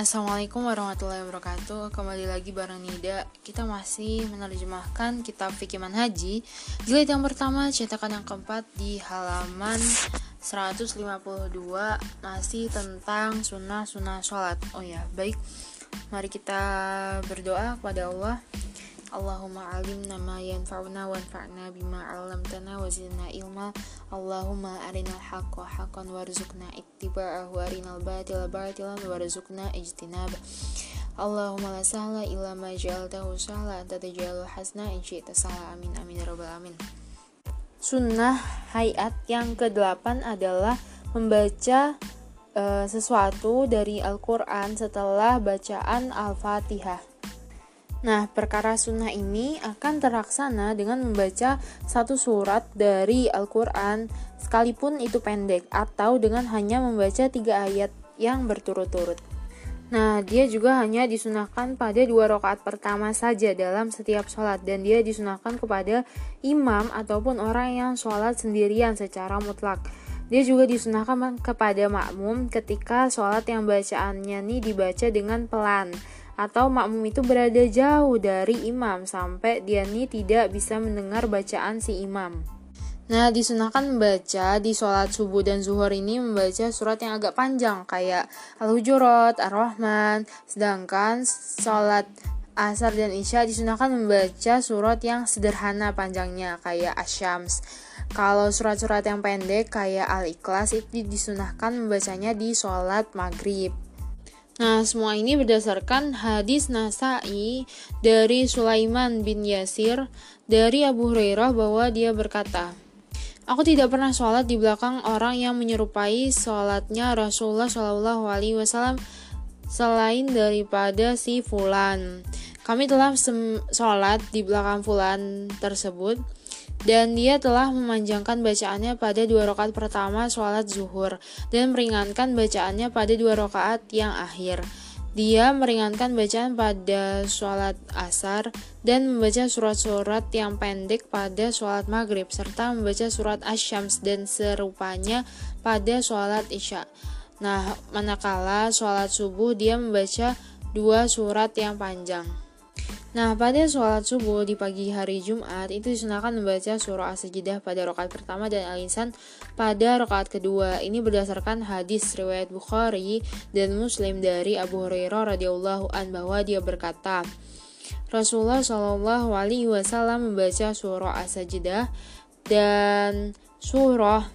Assalamualaikum warahmatullahi wabarakatuh. Kembali lagi bareng Nida. Kita masih menerjemahkan kitab Fikih Haji Jilid yang pertama cetakan yang keempat di halaman 152 Masih tentang sunnah-sunnah sholat. Oh ya baik. Mari kita berdoa kepada Allah Allahumma alimna ma yanfa'una wanfa'na bima 'allamtana wa zidna ilma. Allahumma arinal haqqo haqqan warzuqna ittiba'ahu arinal batila batilan warzuqna ijtinab. Allahumma la sahla illa ma ja'altahu sahla anta taj'alul hasna in syi'ta sahla amin amin ya rabbal alamin. Sunnah hayat yang ke-8 adalah membaca uh, sesuatu dari Al-Qur'an setelah bacaan Al-Fatihah. Nah, perkara sunnah ini akan terlaksana dengan membaca satu surat dari Al-Quran, sekalipun itu pendek, atau dengan hanya membaca tiga ayat yang berturut-turut. Nah, dia juga hanya disunahkan pada dua rakaat pertama saja dalam setiap sholat, dan dia disunahkan kepada imam ataupun orang yang sholat sendirian secara mutlak. Dia juga disunahkan kepada makmum ketika sholat yang bacaannya ini dibaca dengan pelan atau makmum itu berada jauh dari imam sampai dia nih tidak bisa mendengar bacaan si imam. Nah, disunahkan membaca di sholat subuh dan zuhur ini membaca surat yang agak panjang kayak Al-Hujurat, Ar-Rahman. Sedangkan sholat asar dan isya disunahkan membaca surat yang sederhana panjangnya kayak Asyams. Kalau surat-surat yang pendek kayak Al-Ikhlas itu disunahkan membacanya di sholat maghrib. Nah, semua ini berdasarkan hadis Nasai dari Sulaiman bin Yasir dari Abu Hurairah bahwa dia berkata, Aku tidak pernah sholat di belakang orang yang menyerupai sholatnya Rasulullah Shallallahu Alaihi Wasallam selain daripada si Fulan. Kami telah sholat di belakang Fulan tersebut dan dia telah memanjangkan bacaannya pada dua rakaat pertama sholat zuhur dan meringankan bacaannya pada dua rakaat yang akhir. Dia meringankan bacaan pada sholat asar dan membaca surat-surat yang pendek pada sholat maghrib serta membaca surat asyams dan serupanya pada sholat isya. Nah, manakala sholat subuh dia membaca dua surat yang panjang. Nah, pada sholat subuh di pagi hari Jumat itu disunahkan membaca surah As-Sajdah pada rakaat pertama dan Al-Insan pada rakaat kedua. Ini berdasarkan hadis riwayat Bukhari dan Muslim dari Abu Hurairah radhiyallahu an bahwa dia berkata, Rasulullah Shallallahu alaihi wasallam membaca surah As-Sajdah dan surah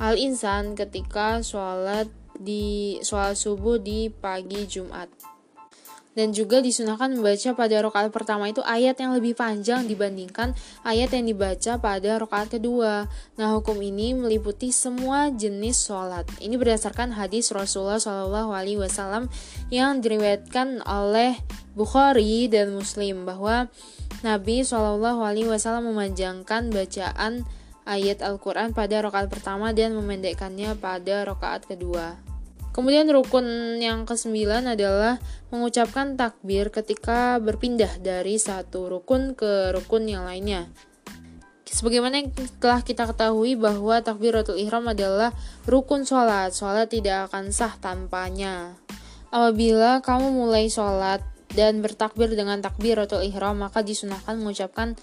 Al-Insan ketika sholat di sholat subuh di pagi Jumat dan juga disunahkan membaca pada rakaat pertama itu ayat yang lebih panjang dibandingkan ayat yang dibaca pada rakaat kedua. Nah, hukum ini meliputi semua jenis sholat. Ini berdasarkan hadis Rasulullah Wasallam yang diriwayatkan oleh Bukhari dan Muslim bahwa Nabi Wasallam memanjangkan bacaan ayat Al-Quran pada rakaat pertama dan memendekkannya pada rakaat kedua. Kemudian rukun yang kesembilan adalah mengucapkan takbir ketika berpindah dari satu rukun ke rukun yang lainnya. Sebagaimana yang telah kita ketahui bahwa takbiratul ihram adalah rukun sholat. Sholat tidak akan sah tanpanya. Apabila kamu mulai sholat dan bertakbir dengan takbiratul ihram, maka disunahkan mengucapkan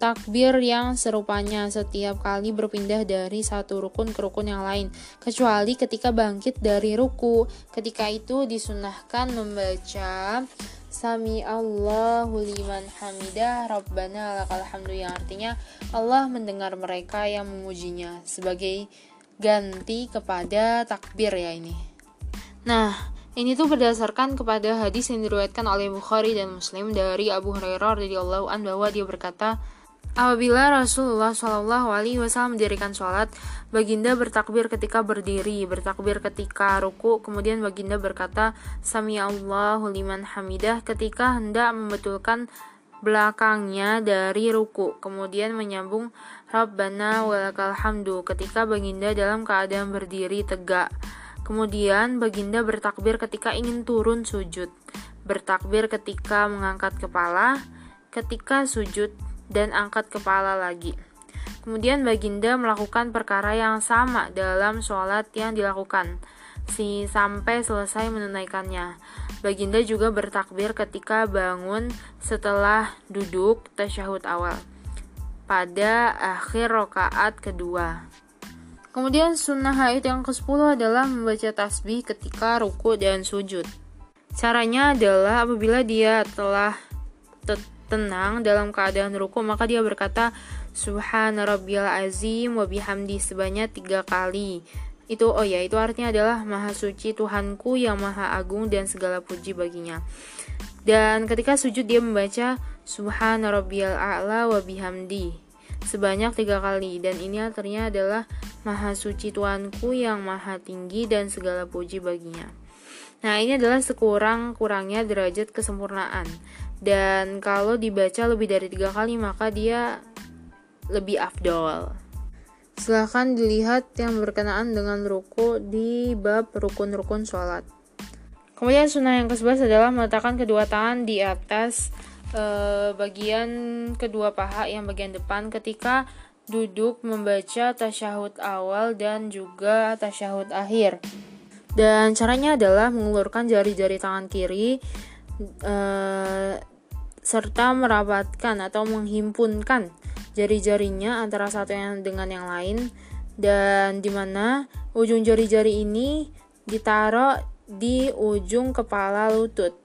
takbir yang serupanya setiap kali berpindah dari satu rukun ke rukun yang lain, kecuali ketika bangkit dari ruku. Ketika itu disunahkan membaca Sami Allahu liman hamidah Rabbana lakal hamdu yang artinya Allah mendengar mereka yang memujinya sebagai ganti kepada takbir ya ini. Nah, ini tuh berdasarkan kepada hadis yang diriwayatkan oleh Bukhari dan Muslim dari Abu Hurairah radhiyallahu an bahwa dia berkata, Apabila Rasulullah Shallallahu Alaihi Wasallam mendirikan sholat, baginda bertakbir ketika berdiri, bertakbir ketika ruku, kemudian baginda berkata, Sami Allahu liman hamidah ketika hendak membetulkan belakangnya dari ruku, kemudian menyambung Rabbana walakal hamdu ketika baginda dalam keadaan berdiri tegak. Kemudian baginda bertakbir ketika ingin turun sujud, bertakbir ketika mengangkat kepala, ketika sujud dan angkat kepala lagi. Kemudian baginda melakukan perkara yang sama dalam sholat yang dilakukan. si sampai selesai menunaikannya. Baginda juga bertakbir ketika bangun setelah duduk tasyahud awal pada akhir rokaat kedua. Kemudian sunnah haid yang ke-10 adalah membaca tasbih ketika ruku dan sujud. Caranya adalah apabila dia telah tenang dalam keadaan ruku maka dia berkata Subhana rabbiyal azim wa bihamdi sebanyak tiga kali. Itu oh ya itu artinya adalah maha suci Tuhanku yang maha agung dan segala puji baginya. Dan ketika sujud dia membaca Subhana a'la wa bihamdi sebanyak tiga kali. Dan ini artinya adalah maha suci Tuhanku yang maha tinggi dan segala puji baginya. Nah, ini adalah sekurang-kurangnya derajat kesempurnaan. Dan kalau dibaca lebih dari tiga kali, maka dia lebih afdol. Silahkan dilihat yang berkenaan dengan ruku di bab rukun-rukun sholat. Kemudian sunnah yang ke-11 adalah meletakkan kedua tangan di atas e, bagian kedua paha yang bagian depan ketika duduk membaca tasyahud awal dan juga tasyahud akhir. Dan caranya adalah mengulurkan jari-jari tangan kiri uh, serta merapatkan atau menghimpunkan jari-jarinya antara satu yang dengan yang lain dan di mana ujung jari-jari ini ditaruh di ujung kepala lutut.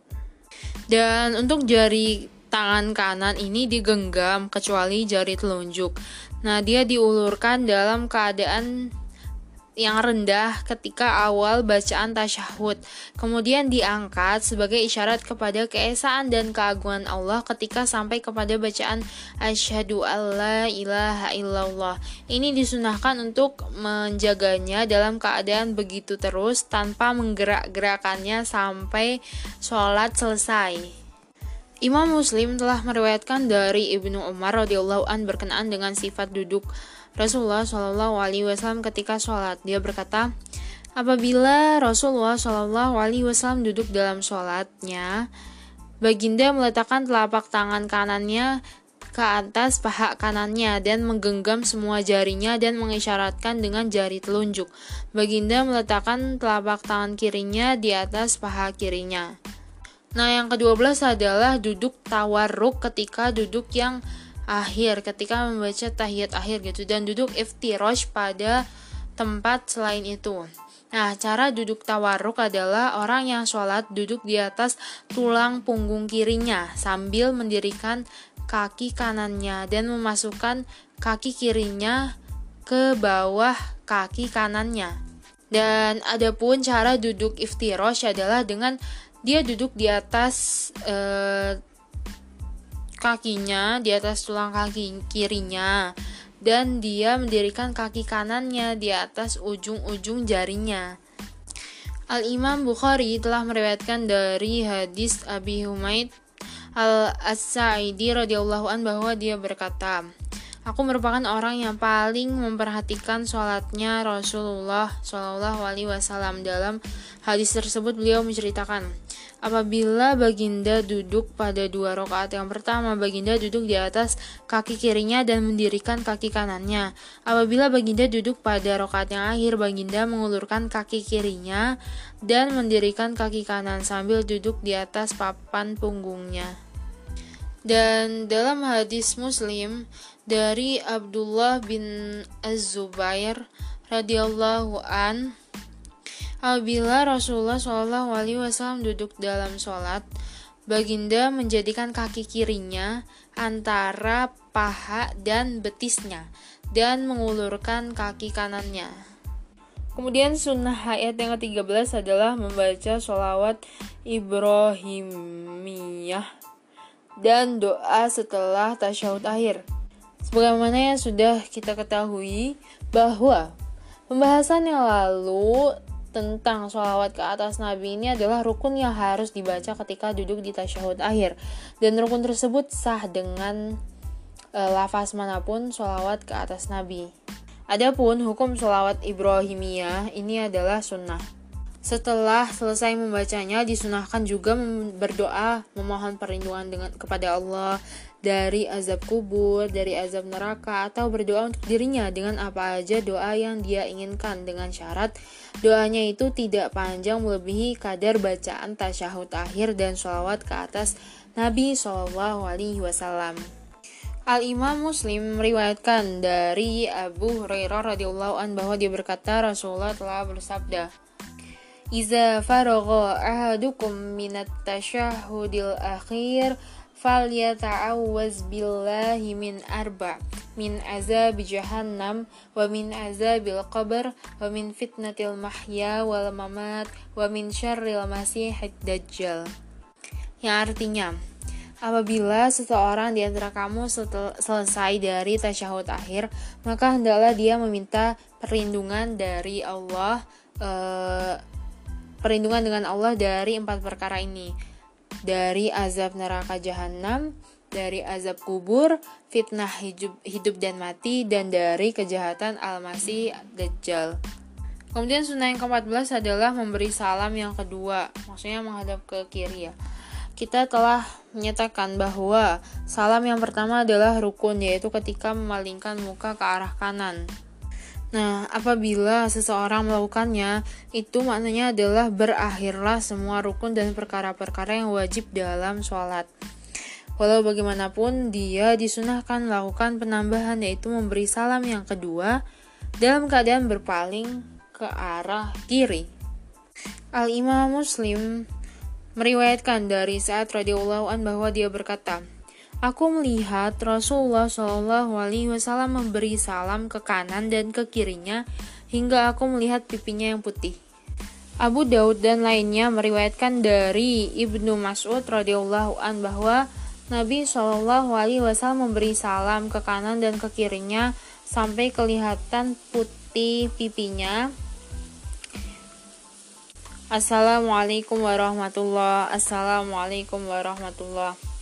Dan untuk jari tangan kanan ini digenggam kecuali jari telunjuk. Nah, dia diulurkan dalam keadaan yang rendah ketika awal bacaan tasyahud, kemudian diangkat sebagai isyarat kepada keesaan dan keagungan Allah ketika sampai kepada bacaan asyhadu alla ilaha illallah. Ini disunahkan untuk menjaganya dalam keadaan begitu terus tanpa menggerak-gerakannya sampai sholat selesai. Imam Muslim telah meriwayatkan dari Ibnu Umar radhiyallahu an berkenaan dengan sifat duduk Rasulullah Shallallahu Alaihi Wasallam ketika sholat. Dia berkata, apabila Rasulullah Shallallahu Alaihi Wasallam duduk dalam sholatnya, Baginda meletakkan telapak tangan kanannya ke atas paha kanannya dan menggenggam semua jarinya dan mengisyaratkan dengan jari telunjuk. Baginda meletakkan telapak tangan kirinya di atas paha kirinya. Nah, yang kedua belas adalah duduk tawarruk ketika duduk yang akhir ketika membaca tahiyat akhir gitu dan duduk iftirosh pada tempat selain itu. Nah, cara duduk tawarruk adalah orang yang sholat duduk di atas tulang punggung kirinya sambil mendirikan kaki kanannya dan memasukkan kaki kirinya ke bawah kaki kanannya. Dan adapun cara duduk iftirosh adalah dengan dia duduk di atas eh, kakinya di atas tulang kaki kirinya dan dia mendirikan kaki kanannya di atas ujung-ujung jarinya. Al-Imam Bukhari telah meriwayatkan dari hadis Abi Humaid Al-As-Sa'idi radhiyallahu an bahwa dia berkata, Aku merupakan orang yang paling memperhatikan sholatnya Rasulullah Shallallahu Alaihi Wasallam. Dalam hadis tersebut beliau menceritakan, Apabila Baginda duduk pada dua rakaat yang pertama, Baginda duduk di atas kaki kirinya dan mendirikan kaki kanannya. Apabila Baginda duduk pada rakaat yang akhir, Baginda mengulurkan kaki kirinya dan mendirikan kaki kanan sambil duduk di atas papan punggungnya. Dan dalam hadis Muslim dari Abdullah bin Az-Zubair radhiyallahu an Apabila Rasulullah Shallallahu Alaihi Wasallam duduk dalam sholat, Baginda menjadikan kaki kirinya antara paha dan betisnya dan mengulurkan kaki kanannya. Kemudian sunnah ayat yang ke-13 adalah membaca sholawat Ibrahimiyah dan doa setelah tasyahud akhir. Sebagaimana yang sudah kita ketahui bahwa pembahasan yang lalu tentang sholawat ke atas Nabi ini adalah rukun yang harus dibaca ketika duduk di tasyahud akhir. Dan rukun tersebut sah dengan e, lafaz mana pun sholawat ke atas Nabi. Adapun hukum sholawat Ibrahimiyah ini adalah sunnah. Setelah selesai membacanya, disunahkan juga berdoa memohon perlindungan dengan kepada Allah dari azab kubur, dari azab neraka, atau berdoa untuk dirinya dengan apa aja doa yang dia inginkan dengan syarat doanya itu tidak panjang melebihi kadar bacaan tasyahud akhir dan sholawat ke atas Nabi Shallallahu Alaihi Wasallam. Al Imam Muslim meriwayatkan dari Abu Hurairah radhiyallahu an bahwa dia berkata Rasulullah telah bersabda, Iza faragha ahadukum minat tashahudil akhir falyata'awwaz billahi min arba min azab jahannam wa min azabil qabr wa min fitnatil mahya wal mamat wa min syarril masihid dajjal yang artinya Apabila seseorang di antara kamu selesai dari tasyahud akhir, maka hendaklah dia meminta perlindungan dari Allah, eh, perlindungan dengan Allah dari empat perkara ini, dari azab neraka jahanam, dari azab kubur, fitnah hidup, hidup dan mati, dan dari kejahatan al-masih dajjal. Kemudian sunnah yang ke-14 adalah memberi salam yang kedua, maksudnya menghadap ke kiri ya kita telah menyatakan bahwa salam yang pertama adalah rukun, yaitu ketika memalingkan muka ke arah kanan. Nah, apabila seseorang melakukannya, itu maknanya adalah berakhirlah semua rukun dan perkara-perkara yang wajib dalam sholat. Walau bagaimanapun, dia disunahkan melakukan penambahan yaitu memberi salam yang kedua dalam keadaan berpaling ke arah kiri. Al-Imam Muslim meriwayatkan dari saat radhiyallahu an bahwa dia berkata, Aku melihat Rasulullah Shallallahu Alaihi Wasallam memberi salam ke kanan dan ke kirinya hingga aku melihat pipinya yang putih. Abu Daud dan lainnya meriwayatkan dari Ibnu Mas'ud radhiyallahu an bahwa Nabi Shallallahu Alaihi Wasallam memberi salam ke kanan dan ke kirinya sampai kelihatan putih pipinya. Assalamualaikum warahmatullah. Assalamualaikum warahmatullah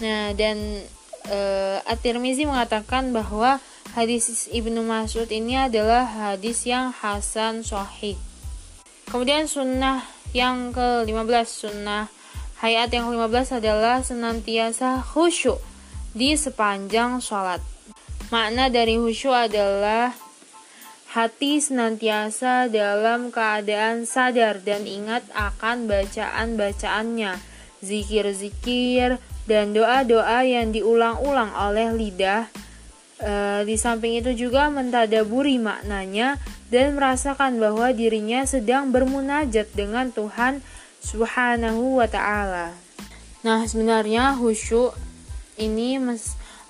Nah dan uh, At-Tirmizi mengatakan bahwa hadis Ibnu Mas'ud ini adalah hadis yang hasan sahih. Kemudian sunnah yang ke-15 sunnah hayat yang ke-15 adalah senantiasa khusyuk di sepanjang sholat. Makna dari khusyuk adalah Hati senantiasa dalam keadaan sadar dan ingat akan bacaan-bacaannya, zikir-zikir, dan doa-doa yang diulang-ulang oleh lidah. E, di samping itu juga mentadaburi maknanya dan merasakan bahwa dirinya sedang bermunajat dengan Tuhan Subhanahu wa Ta'ala. Nah, sebenarnya khusyuk ini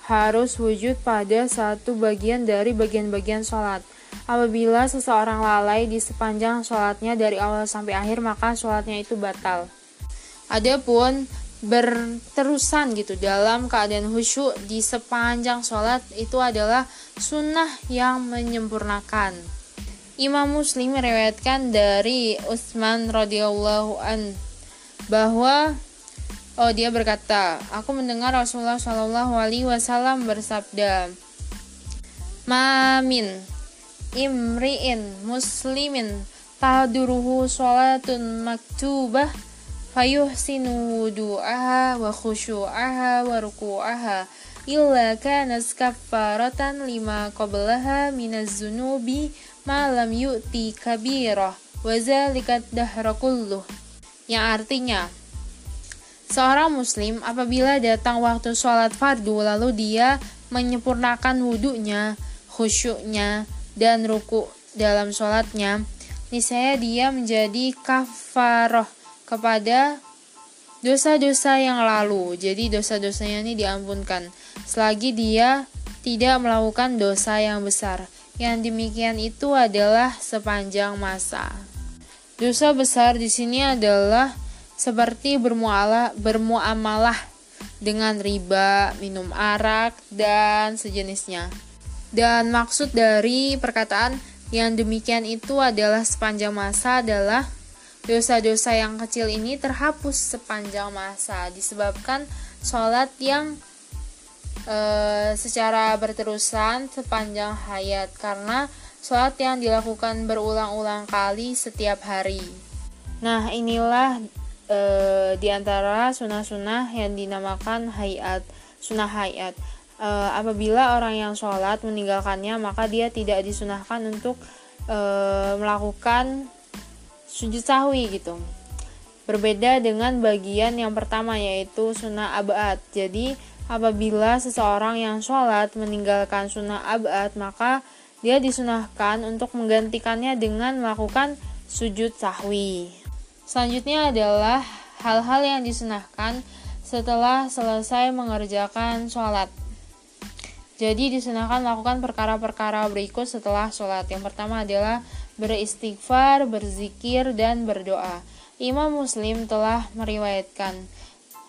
harus wujud pada satu bagian dari bagian-bagian sholat Apabila seseorang lalai di sepanjang sholatnya dari awal sampai akhir, maka sholatnya itu batal. Adapun berterusan gitu dalam keadaan khusyuk di sepanjang sholat itu adalah sunnah yang menyempurnakan. Imam Muslim meriwayatkan dari Utsman radhiyallahu an bahwa oh dia berkata, aku mendengar Rasulullah Shallallahu alaihi wasallam bersabda, "Mamin imri'in muslimin tahduruhu sholatun maktubah fayuhsinu wudu'aha wa khusyu'aha wa ruku'aha. Illa kanas kaffaratan lima qablaha minaz zunubi ma lam yu'ti kabirah wa zalika dahra kulluh. Yang artinya seorang muslim apabila datang waktu sholat fardu lalu dia menyempurnakan wudhunya khusyuknya dan ruku dalam sholatnya, niscaya dia menjadi kafaroh kepada dosa-dosa yang lalu. Jadi dosa-dosanya ini diampunkan selagi dia tidak melakukan dosa yang besar. Yang demikian itu adalah sepanjang masa. Dosa besar di sini adalah seperti bermuamalah, bermuamalah dengan riba, minum arak, dan sejenisnya. Dan maksud dari perkataan yang demikian itu adalah sepanjang masa adalah dosa-dosa yang kecil ini terhapus sepanjang masa disebabkan sholat yang e, secara berterusan sepanjang hayat karena sholat yang dilakukan berulang-ulang kali setiap hari. Nah, inilah e, di antara sunnah-sunnah yang dinamakan hayat, sunnah hayat. E, apabila orang yang sholat meninggalkannya, maka dia tidak disunahkan untuk e, melakukan sujud sahwi gitu. Berbeda dengan bagian yang pertama yaitu sunnah abad. Jadi apabila seseorang yang sholat meninggalkan sunnah abad maka dia disunahkan untuk menggantikannya dengan melakukan sujud sahwi. Selanjutnya adalah hal-hal yang disunahkan setelah selesai mengerjakan sholat. Jadi disunahkan melakukan perkara-perkara berikut setelah sholat. Yang pertama adalah beristighfar, berzikir, dan berdoa. Imam Muslim telah meriwayatkan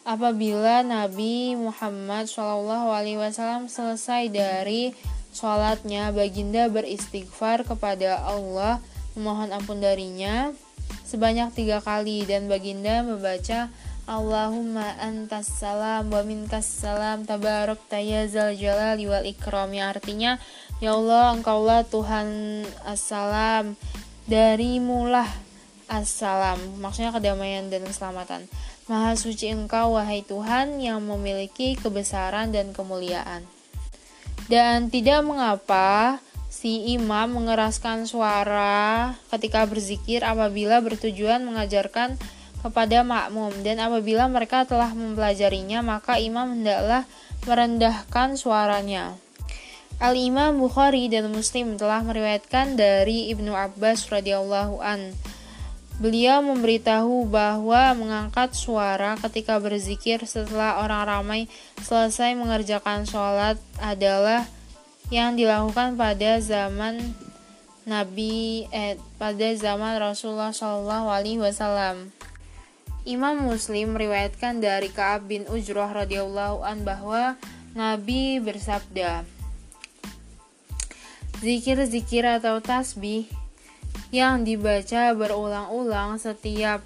apabila Nabi Muhammad SAW selesai dari sholatnya, baginda beristighfar kepada Allah, memohon ampun darinya sebanyak tiga kali dan baginda membaca Allahumma antas salam wa minkas salam tabarak tayazal jalali wal ikram. Yang artinya Ya Allah engkaulah Tuhan assalam. Dari mulah assalam. Maksudnya kedamaian dan keselamatan. Maha suci engkau wahai Tuhan yang memiliki kebesaran dan kemuliaan. Dan tidak mengapa si imam mengeraskan suara ketika berzikir apabila bertujuan mengajarkan kepada makmum dan apabila mereka telah mempelajarinya maka imam hendaklah merendahkan suaranya. Al-Imam Bukhari dan Muslim telah meriwayatkan dari Ibnu Abbas radhiyallahu an. Beliau memberitahu bahwa mengangkat suara ketika berzikir setelah orang ramai selesai mengerjakan sholat adalah yang dilakukan pada zaman Nabi eh, pada zaman Rasulullah Shallallahu Alaihi Wasallam. Imam Muslim meriwayatkan dari Ka'ab bin Ujrah radhiyallahu an bahwa Nabi bersabda, Zikir-zikir atau tasbih yang dibaca berulang-ulang setiap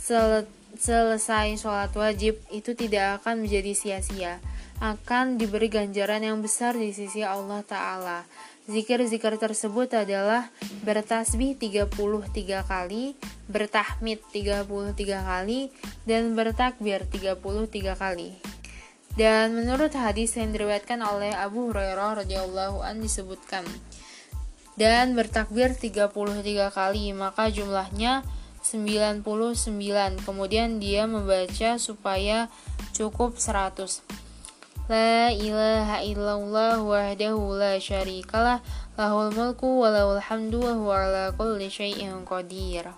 sel selesai sholat wajib itu tidak akan menjadi sia-sia, akan diberi ganjaran yang besar di sisi Allah Ta'ala. Zikir-zikir tersebut adalah bertasbih 33 kali, bertahmid 33 kali, dan bertakbir 33 kali. Dan menurut hadis yang diriwayatkan oleh Abu Hurairah radhiyallahu an disebutkan dan bertakbir 33 kali, maka jumlahnya 99. Kemudian dia membaca supaya cukup 100. La ilaha illallah wahdahu la syarikalah lahul mulku hamdu wa huwa ala kulli syai'in qadir.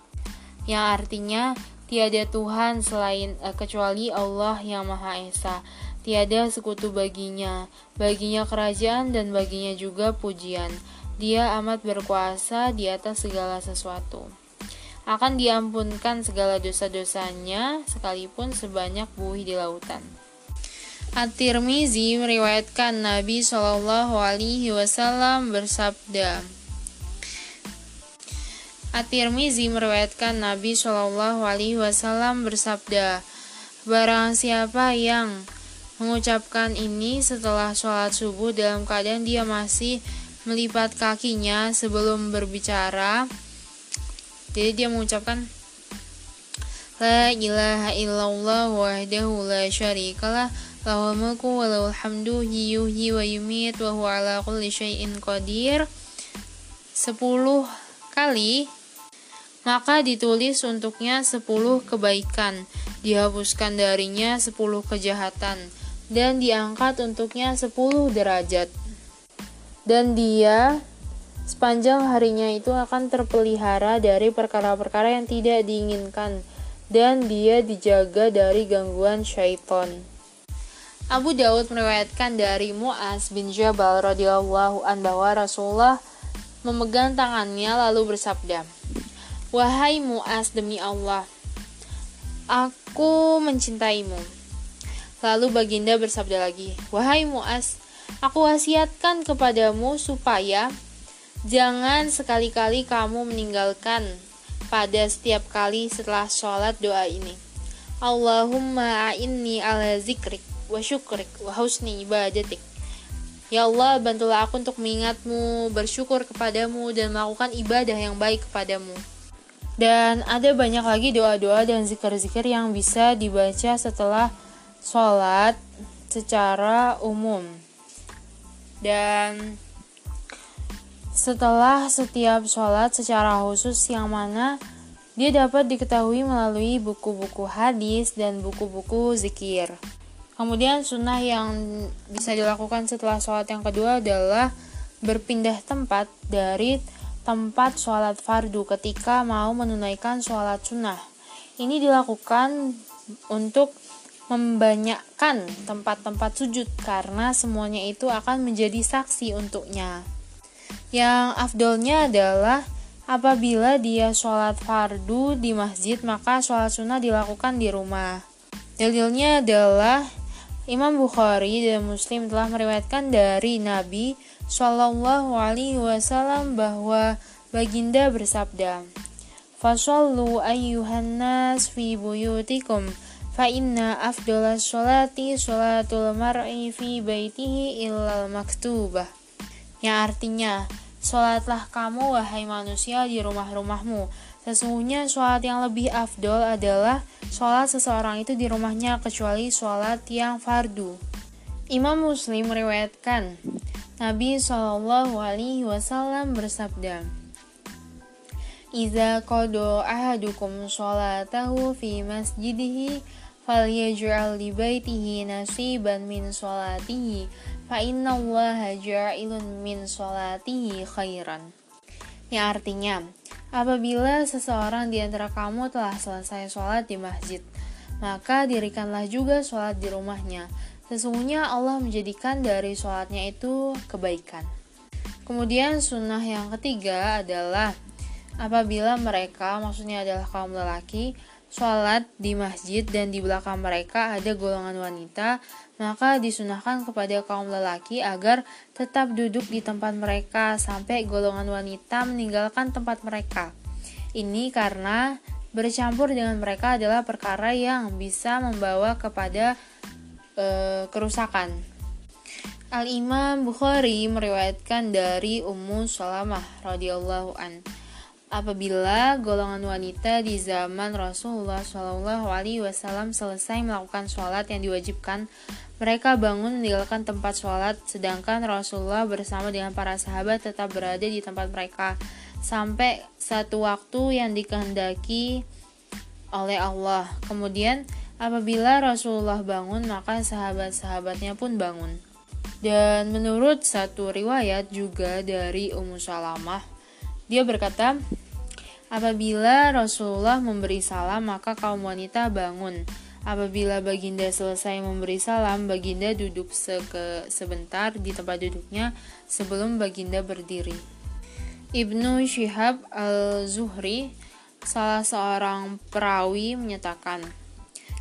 Yang artinya tiada Tuhan selain uh, kecuali Allah yang Maha Esa. Tiada sekutu baginya, baginya kerajaan dan baginya juga pujian. Dia amat berkuasa di atas segala sesuatu. Akan diampunkan segala dosa-dosanya sekalipun sebanyak buih di lautan. At-Tirmizi meriwayatkan Nabi Shallallahu Alaihi Wasallam bersabda. At-Tirmizi meriwayatkan Nabi Shallallahu Alaihi Wasallam bersabda, Barang siapa yang mengucapkan ini setelah sholat subuh dalam keadaan dia masih melipat kakinya sebelum berbicara, jadi dia mengucapkan La ilaha illallah wahdahu la syarikalah lahul mulku wa hamdu yuhyi wa yumit wa huwa ala kulli syai'in qadir. 10 kali maka ditulis untuknya 10 kebaikan. Dihapuskan darinya 10 kejahatan. Dan diangkat untuknya 10 derajat. Dan dia sepanjang harinya itu akan terpelihara dari perkara-perkara yang tidak diinginkan. Dan dia dijaga dari gangguan syaitan. Abu Daud meriwayatkan dari Muaz bin Jabal radhiyallahu an bahwa Rasulullah memegang tangannya lalu bersabda, "Wahai Muaz demi Allah, aku mencintaimu." Lalu baginda bersabda lagi, "Wahai Muaz, aku wasiatkan kepadamu supaya jangan sekali-kali kamu meninggalkan pada setiap kali setelah sholat doa ini. Allahumma a'inni ala zikrik wa syukrik wa husni ibadatik. Ya Allah, bantulah aku untuk mengingatmu, bersyukur kepadamu, dan melakukan ibadah yang baik kepadamu. Dan ada banyak lagi doa-doa dan zikir-zikir yang bisa dibaca setelah sholat secara umum. Dan setelah setiap sholat secara khusus yang mana dia dapat diketahui melalui buku-buku hadis dan buku-buku zikir. Kemudian sunnah yang bisa dilakukan setelah sholat yang kedua adalah berpindah tempat dari tempat sholat fardu ketika mau menunaikan sholat sunnah. Ini dilakukan untuk membanyakkan tempat-tempat sujud karena semuanya itu akan menjadi saksi untuknya. Yang afdolnya adalah apabila dia sholat fardu di masjid maka sholat sunnah dilakukan di rumah. Dalilnya adalah Imam Bukhari dan Muslim telah meriwayatkan dari Nabi Shallallahu Alaihi Wasallam bahwa baginda bersabda, "Fasallu ayyuhan nas fi buyutikum, fa inna afdalas sholati sholatul mar'i fi baitihi illal maktubah." Yang artinya, Sholatlah kamu wahai manusia di rumah-rumahmu Sesungguhnya sholat yang lebih afdol adalah sholat seseorang itu di rumahnya kecuali sholat yang fardu. Imam Muslim meriwayatkan Nabi Shallallahu Alaihi Wasallam bersabda, "Iza kodo ahadukum sholatahu fi masjidihi falyaj'al li baitihi nasiban min sholatihi fa inna ja'ilun min sholatihi khairan." Yang artinya, Apabila seseorang di antara kamu telah selesai sholat di masjid, maka dirikanlah juga sholat di rumahnya. Sesungguhnya Allah menjadikan dari sholatnya itu kebaikan. Kemudian sunnah yang ketiga adalah apabila mereka, maksudnya adalah kaum lelaki, sholat di masjid dan di belakang mereka ada golongan wanita, maka disunahkan kepada kaum lelaki agar tetap duduk di tempat mereka sampai golongan wanita meninggalkan tempat mereka. Ini karena bercampur dengan mereka adalah perkara yang bisa membawa kepada e, kerusakan. Al-Imam Bukhari meriwayatkan dari Ummu Salamah radhiyallahu an apabila golongan wanita di zaman Rasulullah Shallallahu Alaihi Wasallam selesai melakukan sholat yang diwajibkan, mereka bangun meninggalkan tempat sholat, sedangkan Rasulullah bersama dengan para sahabat tetap berada di tempat mereka sampai satu waktu yang dikehendaki oleh Allah. Kemudian apabila Rasulullah bangun, maka sahabat-sahabatnya pun bangun. Dan menurut satu riwayat juga dari Ummu Salamah dia berkata, Apabila Rasulullah memberi salam, maka kaum wanita bangun. Apabila baginda selesai memberi salam, baginda duduk seke sebentar di tempat duduknya sebelum baginda berdiri. Ibnu Syihab al-Zuhri, salah seorang perawi, menyatakan,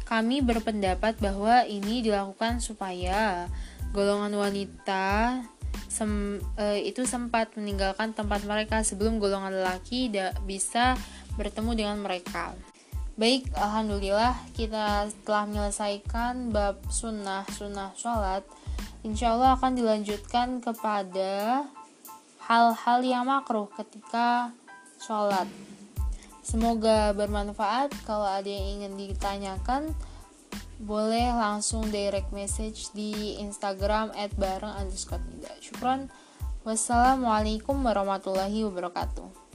kami berpendapat bahwa ini dilakukan supaya golongan wanita sem, e, itu sempat meninggalkan tempat mereka sebelum golongan lelaki tidak bisa bertemu dengan mereka. Baik, alhamdulillah kita telah menyelesaikan bab sunnah sunnah sholat. Insya Allah akan dilanjutkan kepada hal-hal yang makruh ketika sholat. Semoga bermanfaat. Kalau ada yang ingin ditanyakan, boleh langsung direct message di Instagram at bareng underscore. Wassalamualaikum warahmatullahi wabarakatuh.